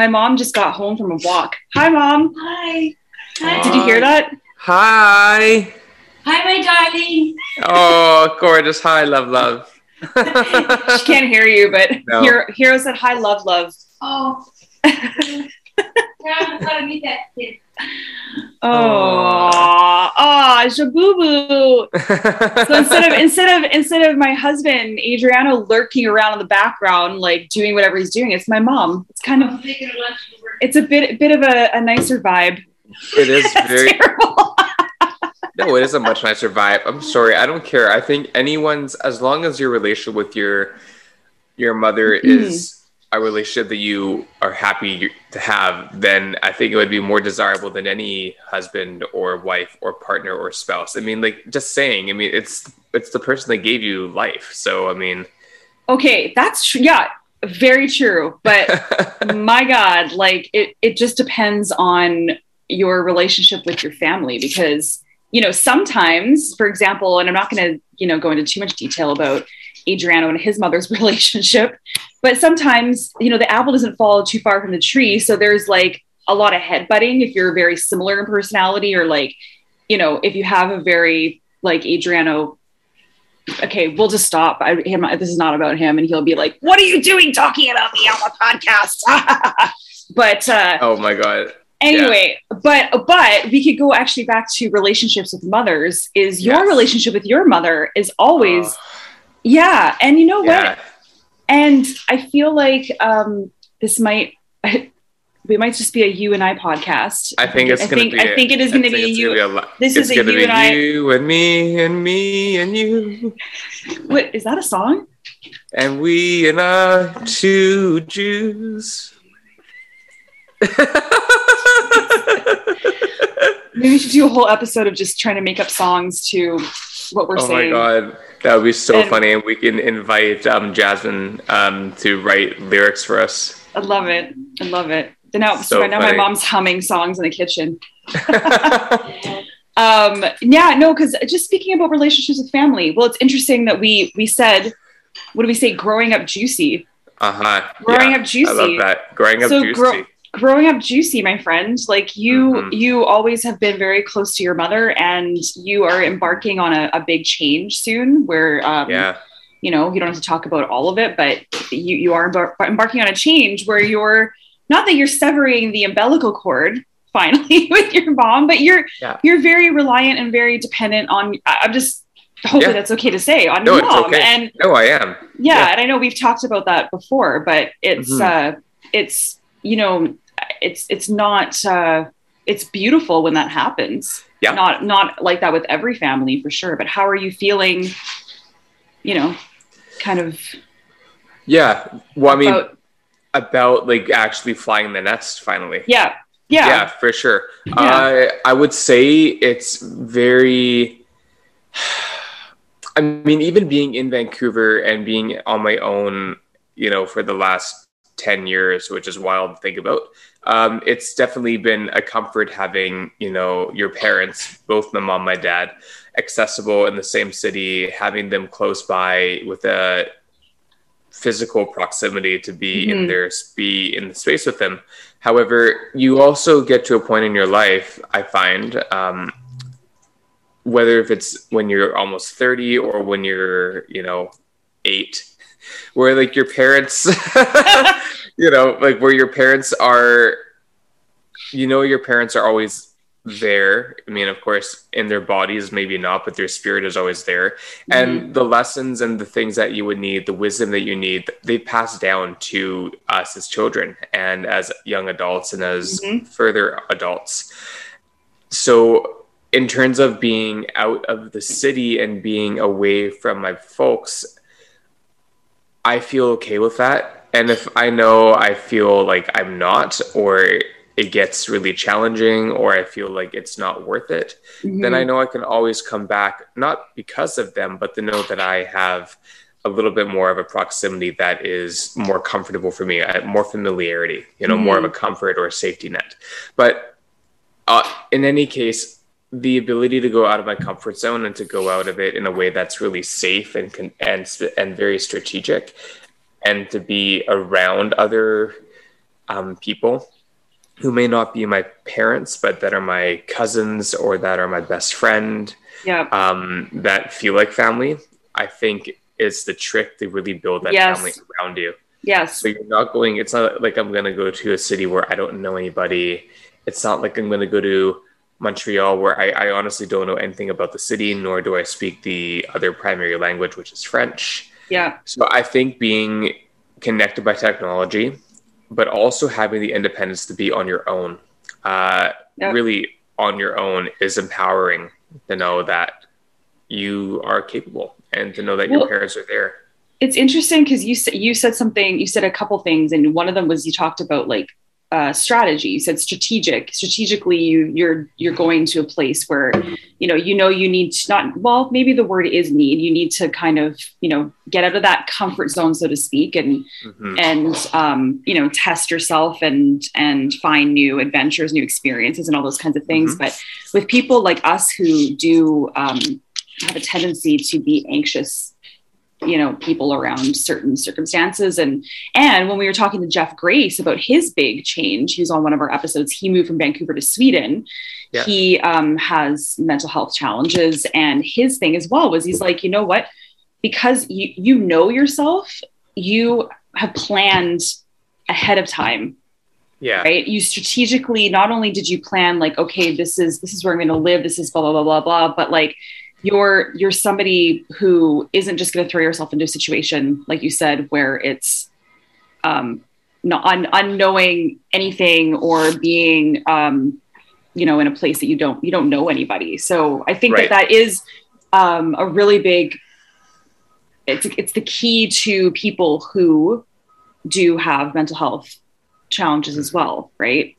my my mom just got home from a walk. Hi, mom. Hi. Did you hear that? Hi. Hi, my darling. Oh, gorgeous. Hi, love, love. she can't hear you, but No. Hiiro, Hiiro said hi, love, love. Oh. yeah, gotta meet that kid. Oh, ah, Jaboo So instead of instead of instead of my husband Adriano lurking around in the background, like doing whatever he's doing, it's my mom. It's kind of I'm a lunch it's a bit bit of a, a nicer vibe. it is very no, it is a much nicer vibe. I'm sorry, I don't care. I think anyone's as long as your relationship with your your mother is a relationship that you are happy to have, then I think it would be more desirable than any husband or wife or partner or spouse. I mean, like just saying. I mean, it's it's the person that gave you life. So I mean, Okay, that's tr- yeah, very true. But my God, like it it just depends on your relationship with your family because you know sometimes, for example, and I'm not going to you know go into too much detail about Adriano and his mother's relationship, but sometimes you know the apple doesn't fall too far from the tree, so there's like a lot of headbutting if you're very similar in personality or like you know if you have a very like Adriano okay, we'll just stop. I, him, this is not about him. And he'll be like, what are you doing talking about me on the podcast? but uh, oh my god. anyway, but, but we could go actually back to relationships with mothers is your Yes. relationship with your mother is always, Oh, yeah. And you know yeah. what? And I feel like um, this might, we might just be a you and I podcast. I think it's gonna be. I think it is going to be you. be a lot. this is a gonna you be and I- you and me and me and you What is that a song? and we and our two Jews. Maybe we should do a whole episode of just trying to make up songs to what we're oh saying. my god, that would be so And- funny, and we can invite um, Jasmine um, to write lyrics for us. I love it. I love it. Then now, so right now my mom's humming songs in the kitchen. Um, yeah, no, because just speaking about relationships with family. Well, it's interesting that we we said, what do we say? Growing up Jewcy. Uh huh. Growing up Jewcy. I love that. Growing up So Jewcy. grow- Growing up Jewcy, my friend. Like you, Mhm. you always have been very close to your mother, and you are embarking on a, a big change soon. Where um, yeah. you know you don't have to talk about all of it but you, you are embar- embarking on a change where you're not that you're severing the umbilical cord finally with your mom but you're Yeah. you're very reliant and very dependent on i'm just hopefully Yeah. that's okay to say on No, your mom okay. and No, I am. yeah, Yeah. and i know we've talked about that before but it's Mhm. uh it's you know it's it's not uh it's beautiful when that happens Yeah. not not like that with every family for sure but how are you feeling you know kind of Yeah. Well, I mean, about, about like actually flying the nest finally. yeah yeah yeah, for sure. Yeah. I I would say it's very. I mean, even being in Vancouver and being on my own, you know, for the last ten years, which is wild to think about. Um, it's definitely been a comfort having, you know, your parents, both my mom, my dad, accessible in the same city, having them close by with a physical proximity to be in Mhm. their be in the space with them. However, you also get to a point in your life, I find, um, whether if it's when you're almost 30 or when you're, you know, eight, where like your parents, you know, like where your parents are, you know, your parents are always there. I mean, of course, in their bodies, maybe not, but their spirit is always there. And the lessons and the things that you would need, the wisdom that you need, they pass down to us as children and as young adults and as Mhm. further adults. So, in terms of being out of the city and being away from my folks, I feel okay with that. And if I know I feel like I'm not, or it gets really challenging, or I feel like it's not worth it, then I Mhm. know I can always come back, not because of them, but to know that I have a little bit more of a proximity that is more comfortable for me, uh, more familiarity, you know, more of a comfort or a safety net. But uh, in any case, the ability to go out of my comfort zone and to go out of it in a way that's really safe and con- and and very strategic, and to be around other um, people who may not be my parents, but that are my cousins or that are my best friend, Yeah. um, that feel like family, I think is the trick to really build that Yes. family around you. Yes. So you're not going, it's not like I'm going to go to a city where I don't know anybody. It's not like I'm going to go to Montreal where I, I honestly don't know anything about the city, nor do I speak the other primary language, which is French. Yeah. So I think being connected by technology, but also having the independence to be on your own, uh, Yep. really on your own is empowering to know that you are capable and to know that your parents are there. it's interesting because you said you said something you said a couple things and one of them was you talked about like uh, strategy you said strategic strategically you you're you're going to a place where you know you know you need to not well maybe the word is need you need to kind of you know get out of that comfort zone so to speak and Mhm. and um, you know test yourself and and find new adventures new experiences and all those kinds of things Mhm. but with people like us who do um, have a tendency to be anxious you know people around certain circumstances. And and when we were talking to jeff grace about his big change he was on one of our episodes he moved from vancouver to sweden. Yeah. he um, has mental health challenges. And his thing as well was he's like you know what? Because you you know yourself you have planned ahead of time. Yeah. right? You strategically not only did you plan like okay this is this is where i'm going to live this is blah blah blah blah blah but like you're you're somebody who isn't just going to throw yourself into a situation like you said where it's um not un, unknowing anything or being um you know in a place that you don't you don't know anybody so i think Right. that that is um a really big it's it's the key to people who do have mental health challenges as well right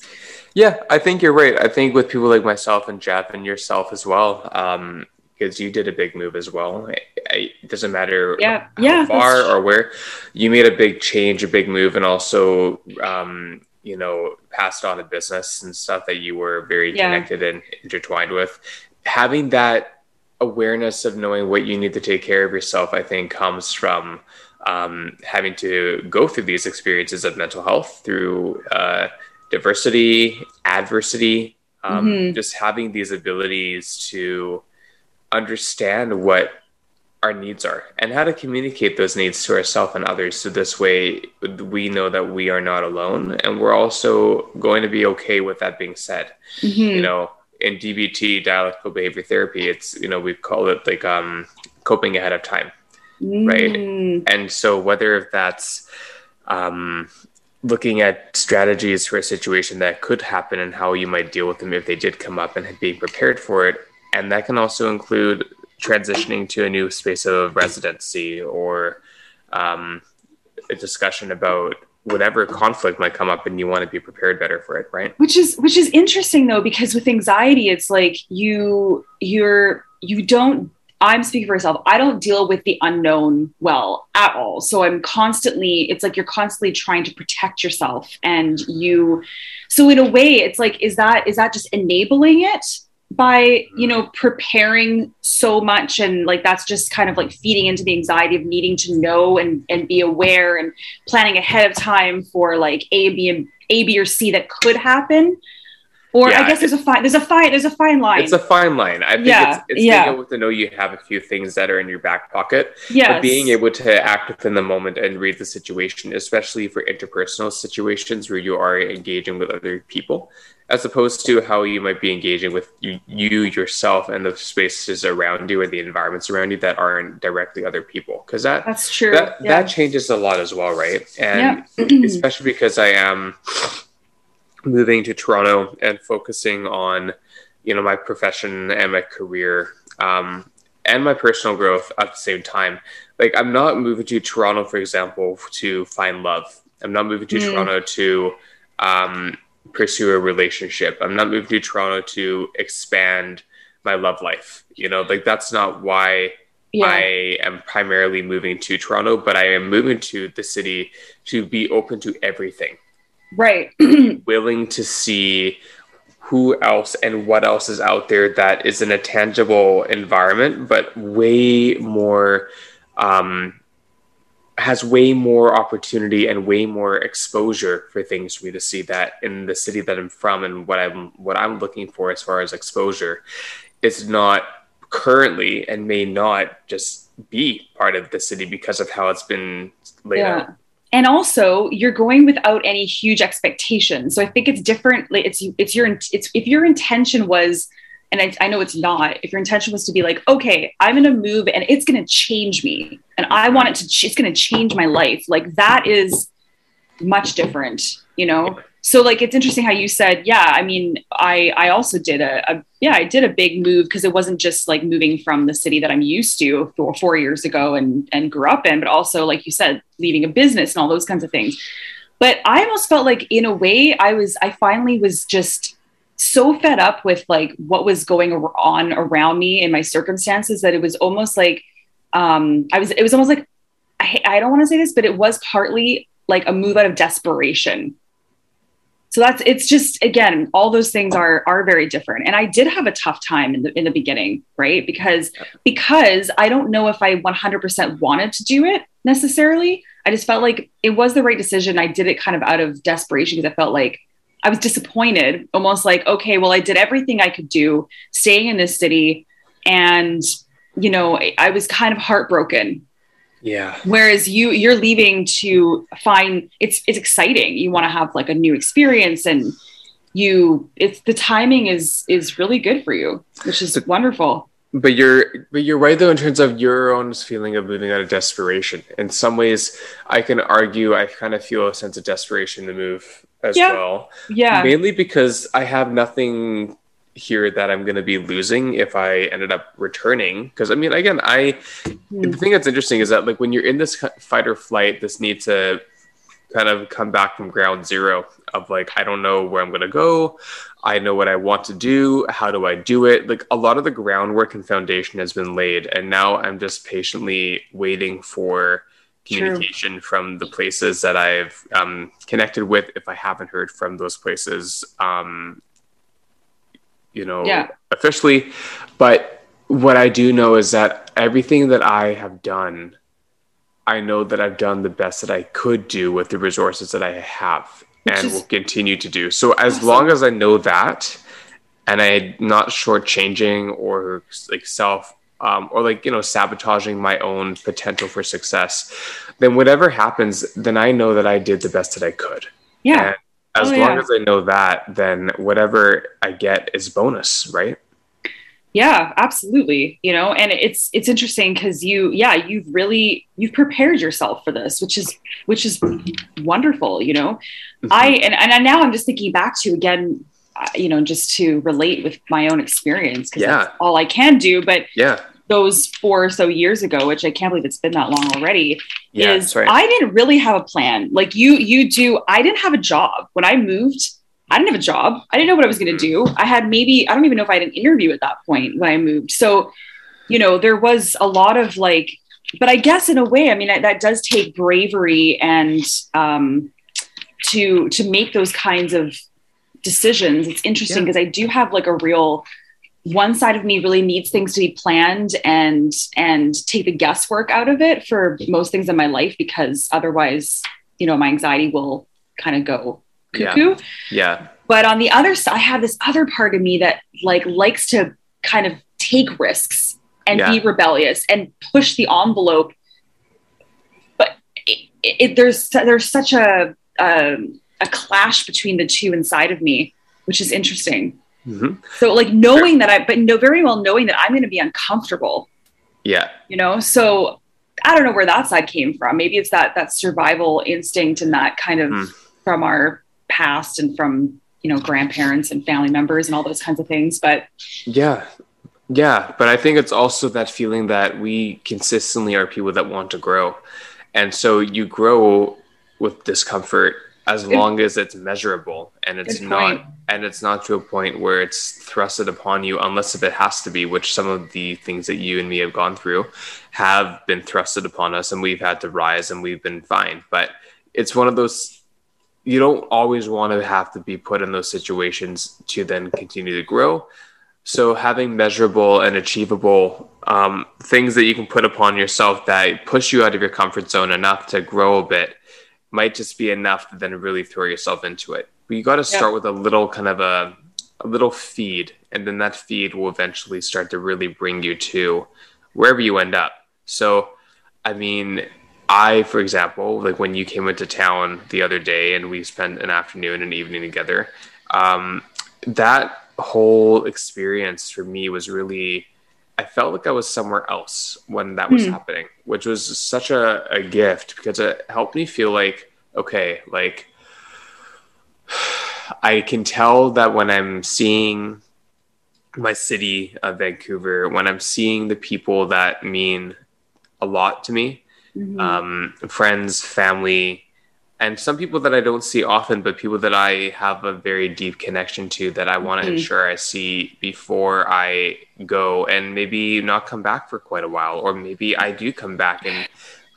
Yeah, I think you're right. I think with people like myself and Jeff and yourself as well, um, because you did a big move as well. I- I- It doesn't matter Yeah, how yeah, far or where. You made a big change, a big move, and also, um, you know, passed on a business and stuff that you were very Yeah. connected and intertwined with. Having that awareness of knowing what you need to take care of yourself, I think, comes from um, having to go through these experiences of mental health through uh, diversity, adversity, um, Mhm. just having these abilities to understand what our needs are and how to communicate those needs to ourselves and others. So this way we know that we are not alone and we're also going to be okay with that being said Mhm. you know in dbt dialectical behavior therapy it's you know we call it like um coping ahead of time right. Mm, and so whether that's um looking at strategies for a situation that could happen and how you might deal with them if they did come up and being prepared for it and that can also include transitioning to a new space of residency or um, a discussion about whatever conflict might come up and you want to be prepared better for it right? Which is which is interesting though because with anxiety it's like you you're you don't i'm speaking for myself i don't deal with the unknown well at all. So i'm constantly it's like you're constantly trying to protect yourself and you so in a way it's like is that is that just enabling it by you know preparing so much and like that's just kind of like feeding into the anxiety of needing to know and and be aware and planning ahead of time for like a b and a b or c that could happen. Or Yeah, i guess there's a fine there's a fine there's a fine line. It's a fine line. I think Yeah, it's, it's yeah. being able to know you have a few things that are in your back pocket yes. but being able to act within the moment and read the situation, especially for interpersonal situations where you are engaging with other people, as opposed to how you might be engaging with you, you yourself and the spaces around you or the environments around you that aren't directly other people. Because that that's true that, yeah. that changes a lot as well, right? And especially because I am moving to Toronto and focusing on, you know, my profession and my career um, and my personal growth at the same time. Like, I'm not moving to Toronto, for example, to find love. I'm not moving to Mm. Toronto to um, pursue a relationship. I'm not moving to Toronto to expand my love life. You know, like that's not why yeah I am primarily moving to Toronto, but I am moving to the city to be open to everything, right willing to see who else and what else is out there that is in a tangible environment, but way more um, has way more opportunity and way more exposure for things for me to see that in the city that I'm from and what I'm what I'm looking for as far as exposure. It's not currently and may not just be part of the city because of how it's been laid Yeah. out. and also you're going without any huge expectations so i think it's different like it's it's your it's if your intention was and I, I know it's not. If your intention was to be like okay i'm going to move and it's going to change me and i want it to ch- it's going to change my life like that is much different you know? So like it's interesting how you said yeah i mean i i also did a, a yeah i did a big move because it wasn't just like moving from the city that i'm used to four, four years ago and and grew up in but also like you said leaving a business and all those kinds of things. But i almost felt like in a way i was i finally was just so fed up with like what was going on around me in my circumstances that it was almost like um i was it was almost like i, I don't want to say this but it was partly like a move out of desperation. So that's it's just again all those things are are very different. And i did have a tough time in the in the beginning right? Because because i don't know if i 100% wanted to do it necessarily. I just felt like it was the right decision. I did it kind of out of desperation because i felt like i was disappointed almost like okay well i did everything i could do staying in this city and you know I- i was kind of heartbroken Yeah. whereas you you're leaving to find it's it's exciting you want to have like a new experience and you it's the timing is is really good for you which is wonderful But you're but you're right though in terms of your own feeling of moving out of desperation. In some ways, I can argue I kind of feel a sense of desperation to move as Yeah. well. yeah Mainly because I have nothing here that I'm going to be losing if I ended up returning. Because I mean, again, I Hmm. the thing that's interesting is that like when you're in this fight or flight, this need to kind of come back from ground zero of like I don't know where I'm going to go. I know what I want to do. How do I do it? Like a lot of the groundwork and foundation has been laid, and now I'm just patiently waiting for True. communication from the places that I've um, connected with. If I haven't heard from those places, um, you know, Yeah. officially. But what I do know is that everything that I have done, I know that I've done the best that I could do with the resources that I have Which and will continue to do. So as awesome. long as I know that and I'm not shortchanging or like self um, or like you know sabotaging my own potential for success, then whatever happens, then I know that I did the best that I could. yeah And as Oh, long yeah. as I know that, then whatever I get is bonus, right? yeah absolutely you know and it's it's interesting because you yeah you've really you've prepared yourself for this which is which is wonderful you know I and, and now I'm just thinking back to again, uh, you know, just to relate with my own experience because Yeah. that's all I can do. But yeah, those four or so years ago, which I can't believe it's been that long already, yeah, is right. I didn't really have a plan. Like you, you do. I didn't have a job when I moved. I didn't have a job. I didn't know what I was going to do. I had maybe I don't even know if I had an interview at that point when I moved. So, you know, there was a lot of like, but I guess in a way, I mean, that that does take bravery and um, to to make those kinds of decisions. It's interesting Yeah. because I do have like a real one side of me really needs things to be planned and and take the guesswork out of it for most things in my life because otherwise you know my anxiety will kind of go Yeah. cuckoo. Yeah, but on the other side i have this other part of me that like likes to kind of take risks and be rebellious and push the envelope. But it, it, there's there's such a um, a clash between the two inside of me which is interesting hmm so like knowing that I, but no, very well knowing that I'm going to be uncomfortable, yeah, you know. So I don't know where that side came from. Maybe it's that that survival instinct and that kind of Hmm. from our past and from you know grandparents and family members and all those kinds of things. But yeah, yeah. But I think it's also that feeling that we consistently are people that want to grow, and so you grow with discomfort as Good- long as it's measurable and it's Good not point. and it's not to a point where it's thrusted upon you unless if it has to be which some of the things that you and me have gone through have been thrusted upon us and we've had to rise and we've been fine but it's one of those you don't always want to have to be put in those situations to then continue to grow So having measurable and achievable um, things that you can put upon yourself that push you out of your comfort zone enough to grow a bit might just be enough to then really throw yourself into it. But you got to start Yeah. with a little kind of a, a little feed, and then that feed will eventually start to really bring you to wherever you end up. So, I mean, I, for example, like when you came into town the other day and we spent an afternoon and evening together, um, that whole experience for me was really, I felt like I was somewhere else when that was Hmm. happening, which was such a, a gift because it helped me feel like, okay, like I can tell that when I'm seeing my city of Vancouver, when I'm seeing the people that mean a lot to me, Mhm. um, friends, family, and some people that I don't see often, but people that I have a very deep connection to that I want to Mhm. ensure I see before I go and maybe not come back for quite a while, or maybe I do come back in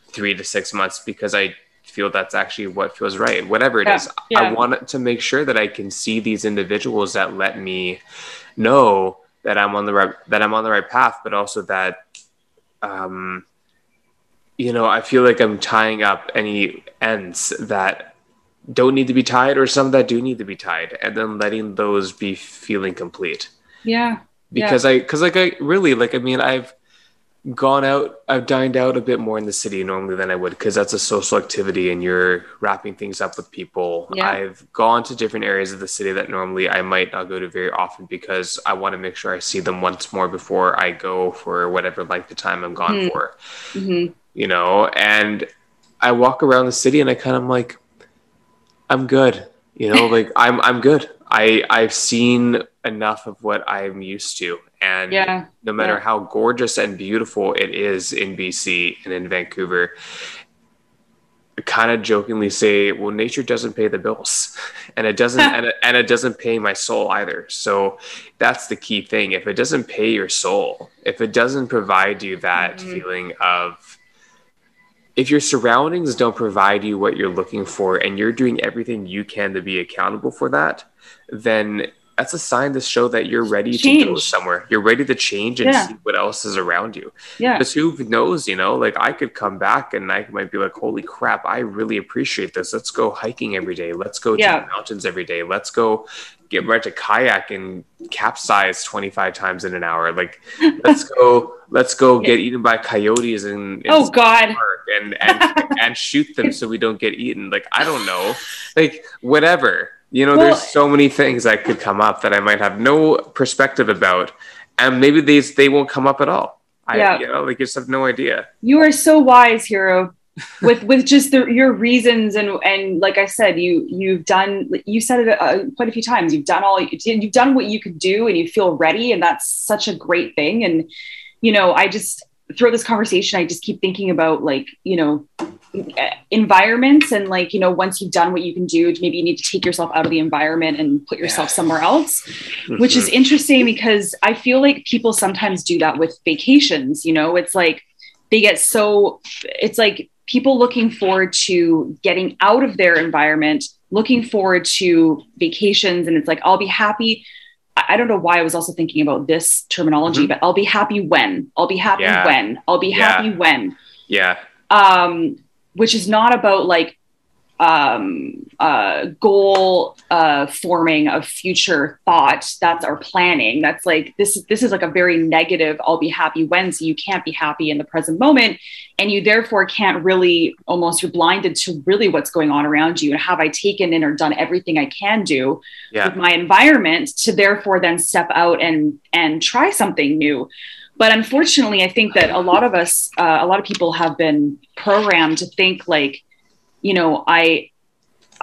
three to six months because I feel that's actually what feels right. Whatever it Yeah, is, yeah. I want to make sure that I can see these individuals that let me know that I'm on the right that I'm on the right path, but also that um, you know, I feel like I'm tying up any ends that don't need to be tied or some that do need to be tied, and then letting those be feeling complete. yeah. Yeah. Because I, because like I really like, I mean, I've gone out, I've dined out a bit more in the city normally than I would because that's a social activity and you're wrapping things up with people. Yeah. I've gone to different areas of the city that normally I might not go to very often because I want to make sure I see them once more before I go for whatever length of time I'm gone Hmm. for hmm you know and i walk around the city and i kind of like i'm good you know like i'm i'm good i i've seen enough of what i'm used to and Yeah. no matter yeah. how gorgeous and beautiful it is in bc and in vancouver kind of jokingly say well nature doesn't pay the bills and it doesn't and, it, and it doesn't pay my soul either so that's the key thing if it doesn't pay your soul if it doesn't provide you that Mhm. feeling of if your surroundings don't provide you what you're looking for and you're doing everything you can to be accountable for that then that's a sign to show that you're ready to go somewhere you're ready to change and Yeah. see what else is around you Yeah. because who knows, you know, like I could come back and I might be like, holy crap, I really appreciate this. Let's go hiking every day. Let's go Yeah. to the mountains every day. Let's go get right to kayak and capsize 25 times in an hour. Like, let's go, let's go get eaten by coyotes and, Oh God. and, and, and shoot them so we don't get eaten. Like, I don't know, like whatever, you know, Well- there's so many things that could come up that I might have no perspective about. And maybe these, they won't come up at all. I, Yeah. you know, like you just have no idea. You are so wise, Hiiro. With with just the, your reasons and and like I said, you you've done you said it uh, quite a few times. You've done all you've done what you could do, and you feel ready, and that's such a great thing. And you know, I just throughout this conversation, I just keep thinking about like you know environments and like you know once you've done what you can do maybe you need to take yourself out of the environment and put yourself Yeah. somewhere else which is interesting because I feel like people sometimes do that with vacations. You know, it's like they get so, it's like people looking forward to getting out of their environment, looking forward to vacations. And it's like, I'll be happy. I don't know why I was also thinking about this terminology, Mhm. but I'll be happy when, I'll be happy Yeah. when, I'll be Yeah. happy when yeah, um, which is not about like um, uh, goal uh, forming of future thought. That's our planning. That's like this. This is like a very negative. I'll be happy when. So you can't be happy in the present moment, and you therefore can't really. Almost you're blinded to really what's going on around you. And have I taken in or done everything I can do yeah, with my environment to therefore then step out and and try something new but unfortunately i think that a lot of us uh, a lot of people have been programmed to think like you know i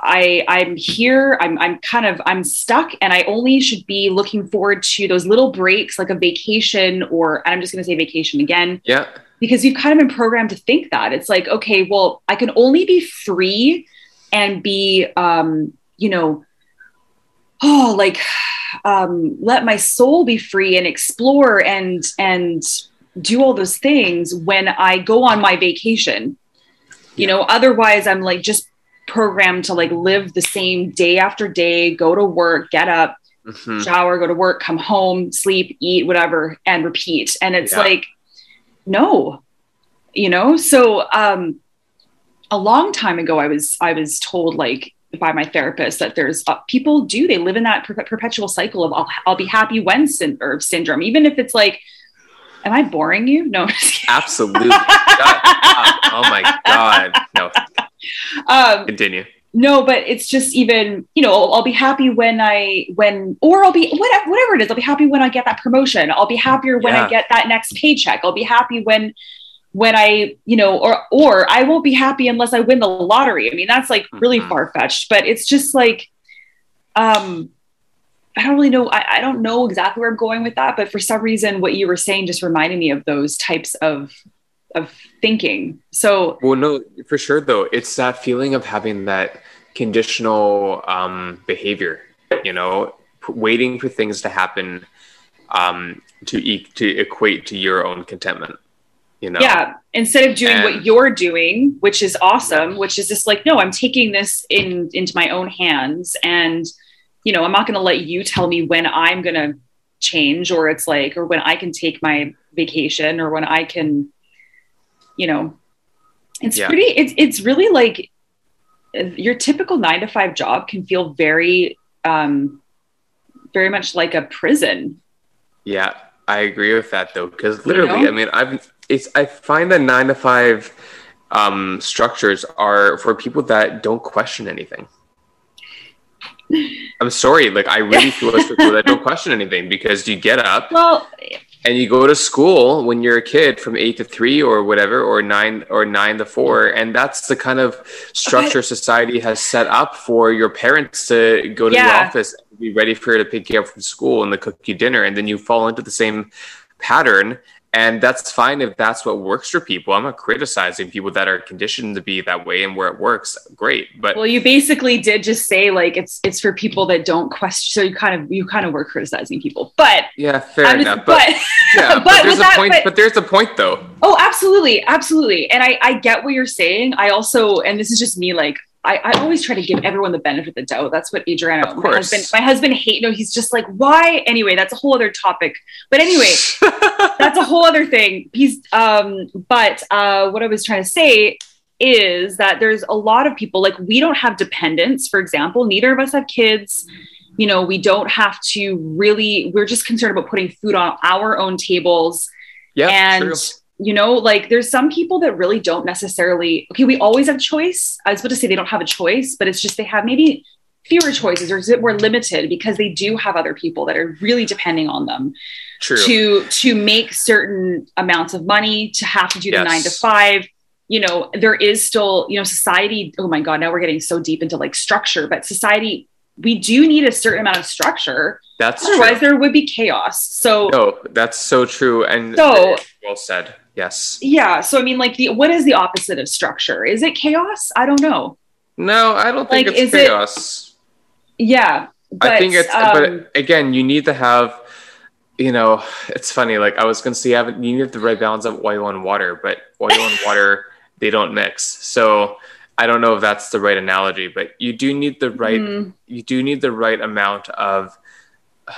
I I'm here. I'm I'm kind of I'm stuck, and I only should be looking forward to those little breaks, like a vacation, or and I'm just going to say vacation again, yeah, because you've kind of been programmed to think that. It's like okay well i can only be free and be um you know oh like um let my soul be free and explore and and do all those things when i go on my vacation you know otherwise i'm like just programmed to like live the same day after day go to work get up Mhm. shower, go to work, come home, sleep, eat, whatever, and repeat. And it's Yeah. like, no, you know. So um, a long time ago, I was I was told like by my therapist that there's uh, people do they live in that per- perpetual cycle of I'll, I'll be happy when syn- or syndrome, even if it's like, am I boring you? No. Absolutely. Shut up. Oh my god. No, um, continue. no but it's just even you know I'll, I'll be happy when i when or i'll be whatever, whatever it is i'll be happy when i get that promotion i'll be happier when Yeah. i get that next paycheck i'll be happy when when i you know or or i won't be happy unless i win the lottery i mean that's like really Mhm. far-fetched but it's just like um i don't really know I, I don't know exactly where i'm going with that but for some reason what you were saying just reminded me of those types of of thinking so Well, no, for sure though. It's that feeling of having that conditional um, behavior. You know, p- waiting for things to happen um, to e- to equate to your own contentment. You know. yeah instead of doing what you're doing which is awesome which is just like no i'm taking this in into my own hands and you know i'm not going to let you tell me when i'm going to change or it's like or when i can take my vacation or when i can you know it's Yeah. pretty it's it's really like your typical 9 to 5 job can feel very um very much like a prison Yeah, I agree with that though, because literally, know? I mean, I've it's I find that nine to five um, structures are for people that don't question anything. I'm sorry, like I really feel for people that don't question anything because you get up well and you go to school when you're a kid from eight to three or whatever, or nine or nine to four, and that's the kind of structure society has set up for your parents to go to the office, and be ready for you to pick you up from school and to cook you dinner, and then you fall into the same pattern. And that's fine if that's what works for people. I'm not criticizing people that are conditioned to be that way and where it works. Great, but Well, you basically did just say like it's it's for people that don't question. So you kind of you kind of were criticizing people, but yeah, fair I'm just- enough. But, but, yeah, but, but there's a that- point. but- but there's a point though. oh, absolutely, absolutely. And I I get what you're saying. I also and this is just me like. I, I always try to give everyone the benefit of the doubt. That's what Adriano, Of my husband, my husband hate. No, he's just like, why? Anyway, that's a whole other topic. But anyway, that's a whole other thing. He's um, but uh, what I was trying to say is that there's a lot of people like we don't have dependents, for example. Neither of us have kids. You know, we don't have to really. We're just concerned about putting food on our own tables yeah, and true. You know like there's some people that really don't necessarily okay we always have choice i was about to say they don't have a choice but it's just they have maybe fewer choices or is it more limited because they do have other people that are really depending on them True. to to make certain amounts of money to have to do the Yes. nine to five you know there is still you know society oh my god now we're getting so deep into like structure but society we do need a certain amount of structure That's otherwise true. there would be chaos so No, that's so true. And So- well said. Yes. yeah so i mean like the what is the opposite of structure is it chaos i don't know No, I don't think Like, it's is it- chaos. yeah but I think it's, um, but again, you need to have, you know, it's funny. Like I was going to say, you have- you need the right balance of oil and water, but oil and water, they don't mix. So I don't know if that's the right analogy, but you do need the right, mm, you do need the right amount of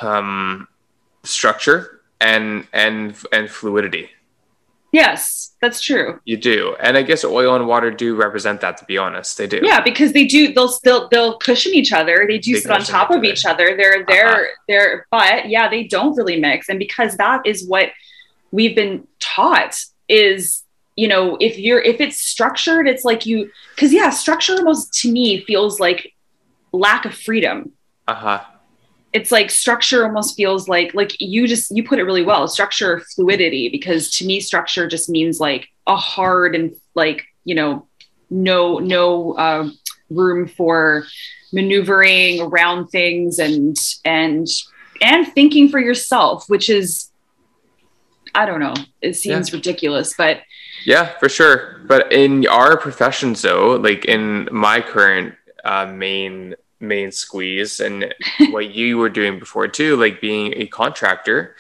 um, structure and, and, and fluidity. Yes that's true You do. And I guess oil and water do represent that, to be honest. They do. yeah because they do they'll still they'll cushion each other they do They sit on top of each other they're they're Uh-huh. they're but yeah they don't really mix and because that is what we've been taught is you know if you're if it's structured it's like you because yeah structure almost to me feels like lack of freedom Uh huh. It's like structure almost feels like like you just you put it really well structure fluidity because to me structure just means like a hard and like you know no no uh, room for maneuvering around things and and and thinking for yourself which is i don't know it seems ridiculous but Yeah, for sure. But in our professions, though, like in my current uh, main main squeeze, and what you were doing before too, like being a contractor,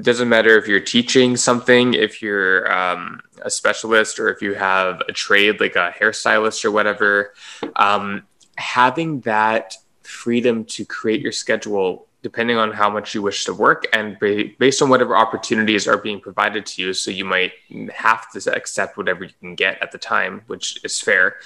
doesn't matter if you're teaching something, if you're um, a specialist, or if you have a trade like a hairstylist or whatever. Um, having that freedom to create your schedule depending on how much you wish to work and based on whatever opportunities are being provided to you. So you might have to accept whatever you can get at the time, which is fair.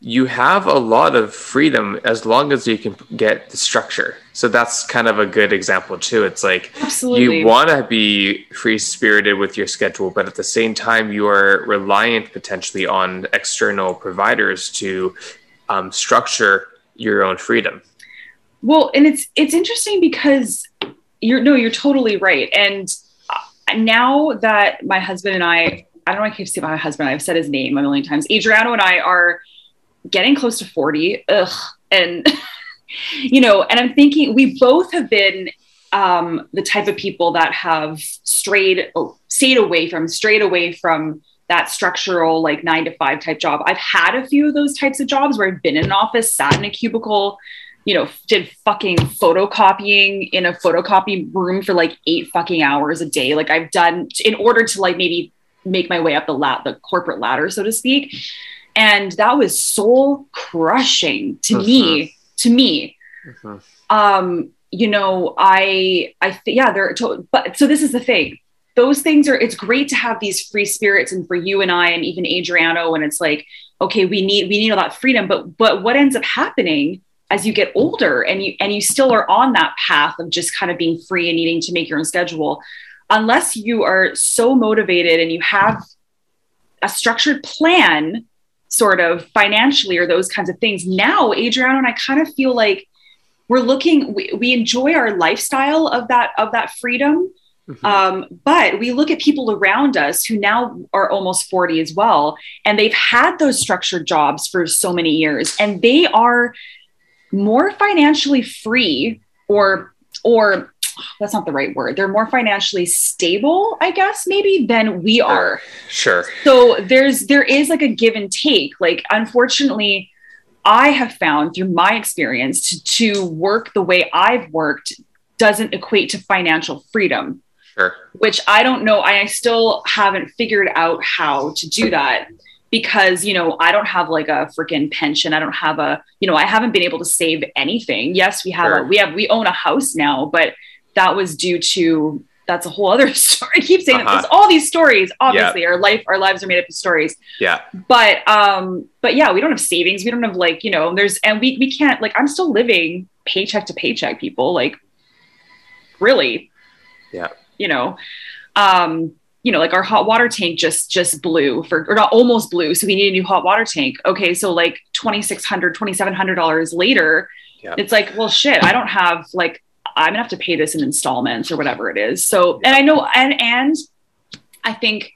You have a lot of freedom as long as you can get the structure. So that's kind of a good example too. It's like Absolutely. you want to be free spirited with your schedule, but at the same time, you are reliant potentially on external providers to um, structure your own freedom. Well, and it's it's interesting because you're no, you're totally right. And uh, now that my husband and I, I don't know, I keep saying my husband. I've said his name a million times. Adriano and I are getting close to forty. Ugh, and you know, and I'm thinking we both have been um, the type of people that have strayed, stayed away from, strayed away from that structural like nine to five type job. I've had a few of those types of jobs where I've been in an office, sat in a cubicle, you know, did fucking photocopying in a photocopy room for like eight fucking hours a day. Like I've done in order to like maybe make my way up the lat the corporate ladder, so to speak. And that was soul crushing to me, to me. Um, you know, I I th- yeah, they're to- but so this is the thing. Those things are it's great to have these free spirits and for you and I and even Adriano and it's like okay, we need we need all that freedom, but but what ends up happening as you get older and you and you still are on that path of just kind of being free and needing to make your own schedule unless you are so motivated and you have a structured plan sort of financially or those kinds of things now adriano and i kind of feel like we're looking we, we enjoy our lifestyle of that of that freedom Mhm. um, but we look at people around us who now are almost 40 as well and they've had those structured jobs for so many years and they are more financially free or or that's not the right word. They're more financially stable i guess maybe than we are. Sure. so there's there is like a give and take. Like unfortunately i have found through my experience to, to work the way i've worked doesn't equate to financial freedom Sure. which i don't know. I still haven't figured out how to do that because you know i don't have like a freaking pension. I don't have a you know i haven't been able to save anything. Yes we have a, we have we own a house now but that was due to that's a whole other story. I keep saying Uh-huh. there's all these stories obviously our life our lives are made up of stories. Yeah. but um but yeah we don't have savings. We don't have like you know there's and we we can't like i'm still living paycheck to paycheck people like really. Yeah. you know um you know like our hot water tank just just blew for or not almost blew so we need a new hot water tank. Okay so like 2600 2700 dollars later Yeah. it's like well shit i don't have like i'm gonna have to pay this in installments or whatever it is. So and i know and and i think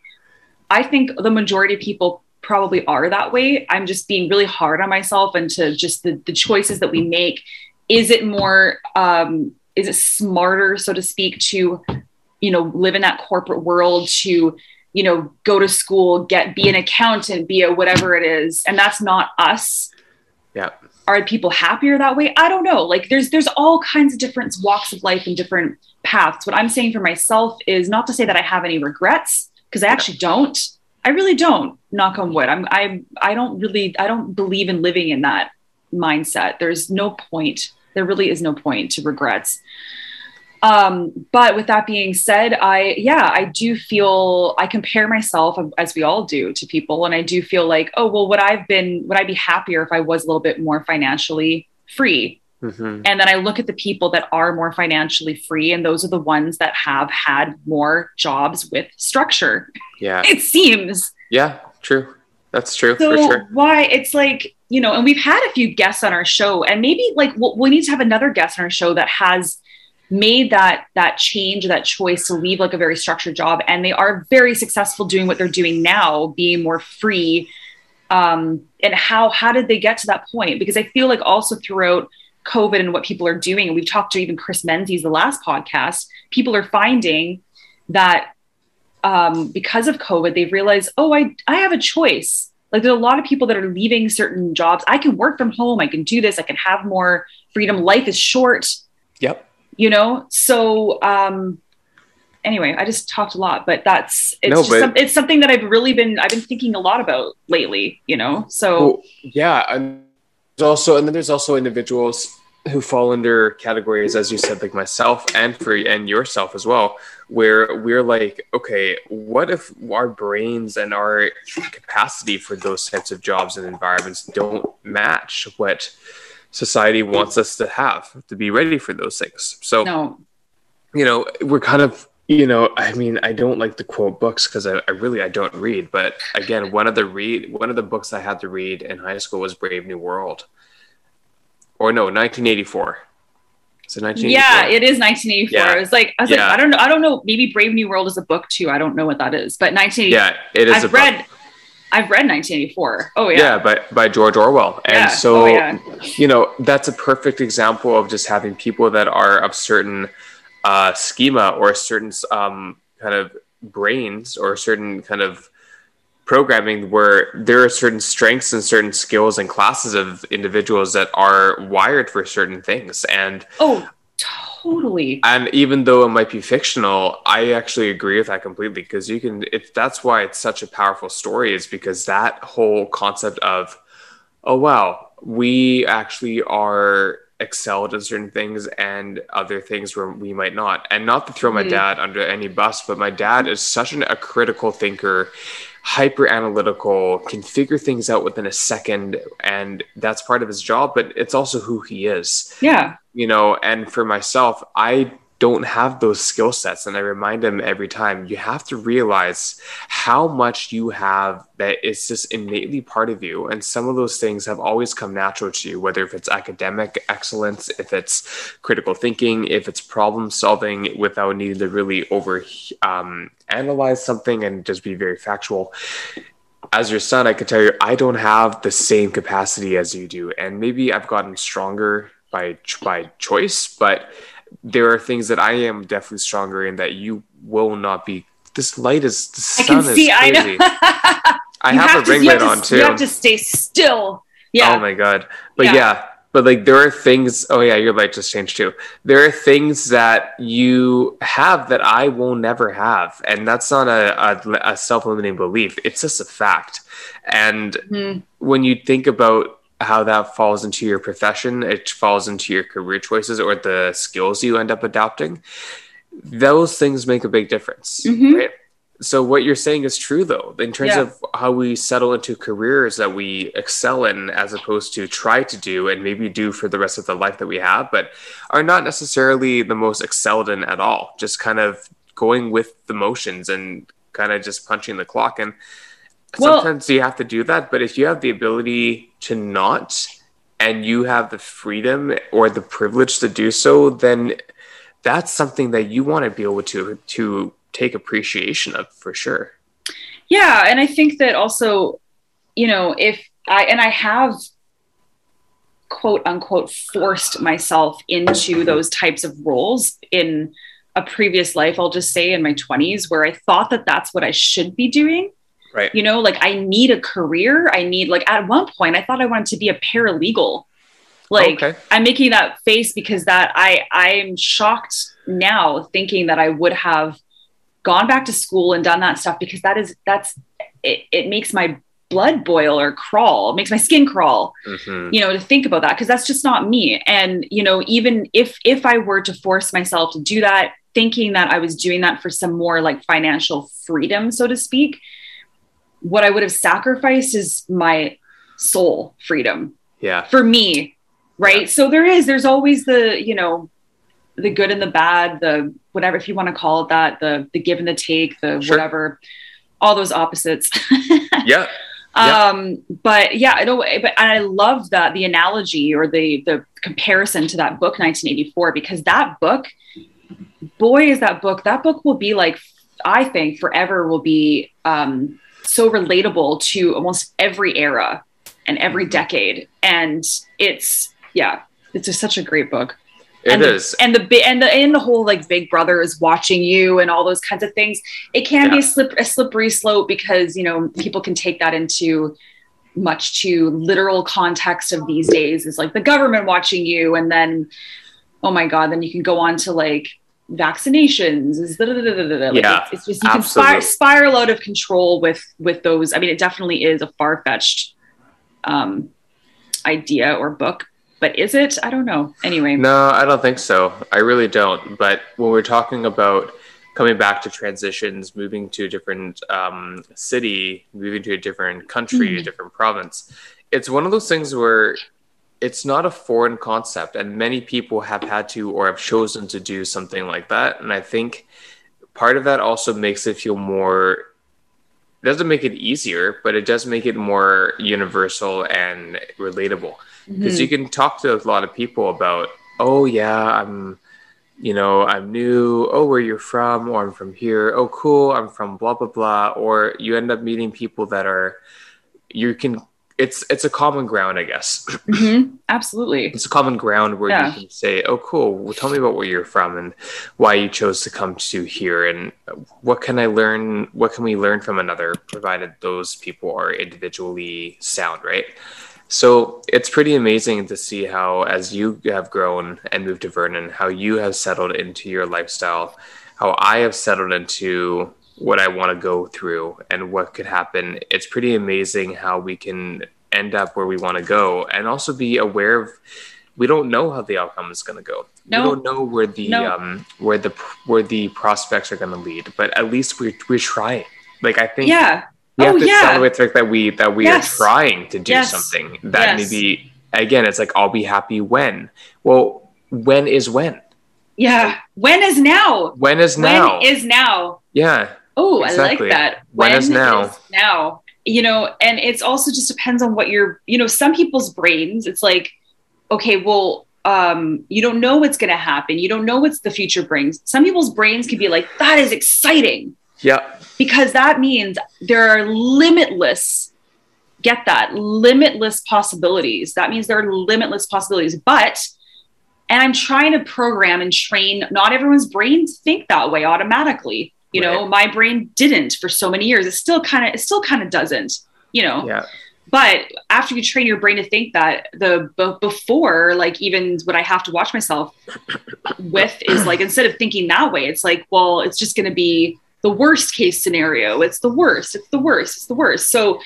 i think the majority of people probably are that way. I'm just being really hard on myself and to just the, the choices that we make. Is it more um is it smarter so to speak to you know live in that corporate world to you know go to school get be an accountant be a whatever it is. And that's not us. Yeah. are people happier that way? I don't know. Like there's there's all kinds of different walks of life and different paths. What i'm saying for myself is not to say that i have any regrets because i actually don't. I really don't knock on wood. I'm i i don't really i don't believe in living in that mindset. There's no point. There really is no point to regrets um but with that being said i yeah i do feel i compare myself as we all do to people and i do feel like oh well would i've been would i be happier if i was a little bit more financially free Mhm. and then i look at the people that are more financially free and those are the ones that have had more jobs with structure Yeah. it seems Yeah. True. That's true so for sure. why it's like you know and we've had a few guests on our show and maybe like we'll, we need to have another guest on our show that has made that that change that choice to leave like a very structured job and they are very successful doing what they're doing now being more free um and how how did they get to that point because i feel like also throughout covid and what people are doing and we've talked to even chris menzies the last podcast people are finding that um, because of COVID, they've realized, oh, I, I have a choice. Like there's a lot of people that are leaving certain jobs. I can work from home. I can do this. I can have more freedom. Life is short, Yep. You know? So, um, anyway, I just talked a lot, but that's, it's No, just, but- some, it's something that I've really been, I've been thinking a lot about lately, you know? So Well, yeah, and there's also and then there's also individuals who fall under categories, as you said, like myself and for and yourself as well, where we're like, okay, what if our brains and our capacity for those types of jobs and environments don't match what society wants us to have to be ready for those things? So, No. you know, we're kind of you know i mean i don't like to quote books because I, I really i don't read but again one of the read one of the books i had to read in high school was brave new world or no 1984 is it 1984 Yeah, it is 1984. Yeah. I was like, I was Yeah. like, I don't know, I don't know. Maybe Brave New World is a book too. I don't know what that is, but 1984. yeah it is a I've book. I've read 1984. Oh yeah, yeah, by, by george orwell and Yeah. so oh, yeah. you know that's a perfect example of just having people that are of certain uh, schema or certain um, kind of brains or certain kind of programming where there are certain strengths and certain skills and classes of individuals that are wired for certain things and Oh, totally. and even though it might be fictional i actually agree with that completely because you can if that's why it's such a powerful story is because that whole concept of oh wow we actually are excelled in certain things and other things where we might not and not to throw my Mhm. dad under any bus but my dad is such an, a critical thinker hyper analytical can figure things out within a second and that's part of his job but it's also who he is Yeah. you know and for myself i don't have those skill sets and i remind them every time you have to realize how much you have that is just innately part of you and some of those things have always come natural to you whether if it's academic excellence if it's critical thinking if it's problem solving without needing to really over um, analyze something and just be very factual as your son, I can tell you, I don't have the same capacity as you do, and maybe I've gotten stronger by by choice. But there are things that I am definitely stronger in that you will not be. This light is the I sun can is see. I know. crazy. I You have, a to- ring light have on too. You have to stay still. Yeah. Oh my god. But Yeah. yeah. but like there are things oh yeah, your light just changed too. There are things that you have that I will never have. And that's not a, a, a self-limiting belief. It's just a fact. And Mhm. when you think about how that falls into your profession, it falls into your career choices or the skills you end up adopting, those things make a big difference. Mhm. Right. So what you're saying is true though, in terms Yeah. of how we settle into careers that we excel in as opposed to try to do and maybe do for the rest of the life that we have, but are not necessarily the most excelled in at all. Just kind of going with the motions and kind of just punching the clock. And Well- sometimes you have to do that, but if you have the ability to not and you have the freedom or the privilege to do so, then that's something that you want to be able to to take appreciation of for sure. Yeah, and I think that also, you know, if I and I have quote unquote forced myself into those types of roles in a previous life, I'll just say in my 20s where I thought that that's what I should be doing. Right. You know, like I need a career. I need like at one point I thought I wanted to be a paralegal. Like Okay. I'm making that face because that I I'm shocked now thinking that I would have gone back to school and done that stuff because that is that's it, it makes my blood boil or crawl, makes my skin crawl, Mhm. you know, to think about that because that's just not me. And you know, even if if I were to force myself to do that, thinking that I was doing that for some more like financial freedom, so to speak, what I would have sacrificed is my soul freedom Yeah. for me right Yeah. so there is there's always the you know the good and the bad the whatever if you want to call it that the the give and the take the Sure. whatever all those opposites Yeah. Yeah. um but yeah i don't but and i love that the analogy or the the comparison to that book 1984 because that book boy is that book that book will be like i think forever will be um so relatable to almost every era and every Mhm. decade and it's yeah it's just such a great book It and is. the, and the and the and the whole like Big Brother is watching you and all those kinds of things. It can be a slip a slippery slope because you know people can take that into much too literal context of these days is like the government watching you and then oh my god then you can go on to like vaccinations is da, da, da. Like, Yeah, it's, it's just you can spir- spiral out of control with with those i mean it definitely is a far-fetched um idea or book but is it? I don't know. Anyway. No, I don't think so. I really don't. But when we're talking about coming back to transitions, moving to a different um, city, moving to a different country, Mhm. a different province, it's one of those things where it's not a foreign concept, and many people have had to or have chosen to do something like that. And I think part of that also makes it feel more. It doesn't make it easier, but it does make it more universal and relatable because Mhm. you can talk to a lot of people about oh yeah i'm you know i'm new oh where you're from or i'm from here oh cool i'm from blah blah blah or you end up meeting people that are you can it's it's a common ground i guess Mhm. Absolutely. it's a common ground where Yeah. you can say oh cool well, tell me about where you're from and why you chose to come to here and what can i learn what can we learn from another provided those people are individually sound right so it's pretty amazing to see how as you have grown and moved to vernon how you have settled into your lifestyle how i have settled into what i want to go through and what could happen it's pretty amazing how we can end up where we want to go and also be aware of we don't know how the outcome is going to go No. we don't know where the No. um where the where the prospects are going to lead but at least we're, we're trying like i think Yeah. we have Oh, to yeah. celebrate the fact that we that we Yes. are trying to do Yes. something that Yes. maybe again it's like i'll be happy when well when is when Yeah. When is now? when is now When is now? yeah Oh, Exactly. I like that. When is now? is now. You know, and it's also just depends on what you're, you know, some people's brains, it's like, okay, well, um, you don't know what's gonna happen. You don't know what's the future brings. Some people's brains can be like, that is exciting yeah because that means there are limitless get that limitless possibilities that means there are limitless possibilities but and i'm trying to program and train not everyone's brains think that way automatically you know my brain didn't for so many years. It still kind of it still kind of doesn't you know? Yeah. But after you train your brain to think that the b- before like even what i have to watch myself with is like instead of thinking that way it's like well it's just going to be the worst case scenario. It's the worst. It's the worst. It's the worst. So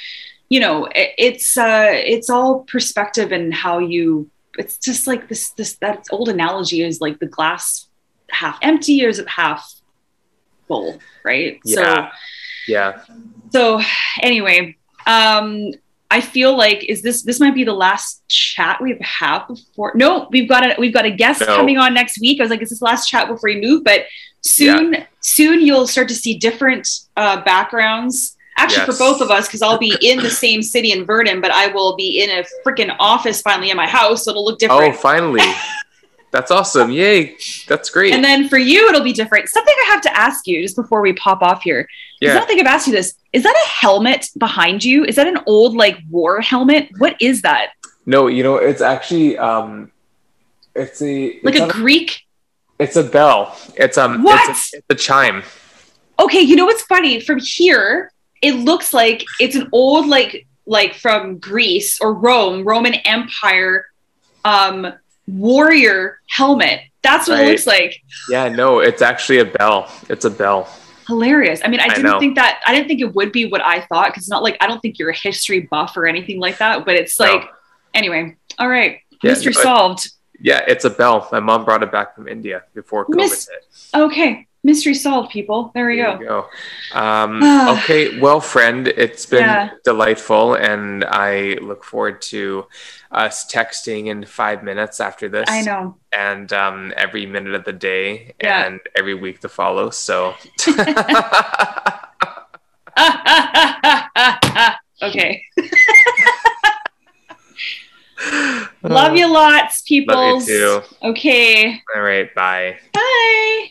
you know it, it's uh it's all perspective and how you it's just like this this that old analogy is like the glass half empty or is it half full right yeah yeah so anyway, um, I feel like is this this might be the last chat we've had before. No, we've got a we've got a guest No. coming on next week. I was like, is this last chat before we move? But soon, soon you'll start to see different uh, backgrounds. Actually, Yes. for both of us, because I'll be in the same city in Vernon, but I will be in a freaking office finally in my house, so it'll look different. oh finally that's awesome yay that's great and then for you, it'll be different. Something I have to ask you just before we pop off here. 'cause I don't think I've asked you this. Is that a helmet behind you? Is that an old like war helmet? What is that? no you know it's actually um it's a Like it's a Greek? it's a bell it's um What? it's a, it's a chime Okay, you know what's funny? From here, it looks like it's an old like like from Greece or Rome, Roman Empire um warrior helmet. That's what it looks like. yeah no it's actually a bell it's a bell Hilarious. I mean, I I didn't know. think that I didn't think it would be what I thought because it's not like I don't think you're a history buff or anything like that, but it's No. like anyway. All right. Yeah, Mystery no, I- solved. Yeah, it's a bell. My mom brought it back from India before COVID Miss- hit. Okay. Mystery solved, people. There we There go. go. Um, Ah. okay, well, friend, it's been Yeah. delightful, and I look forward to us texting in five minutes after this. I know. And um, every minute of the day Yeah. and every week to follow. So, okay. Love you lots, people. Love you too. Okay. All right, bye. Bye.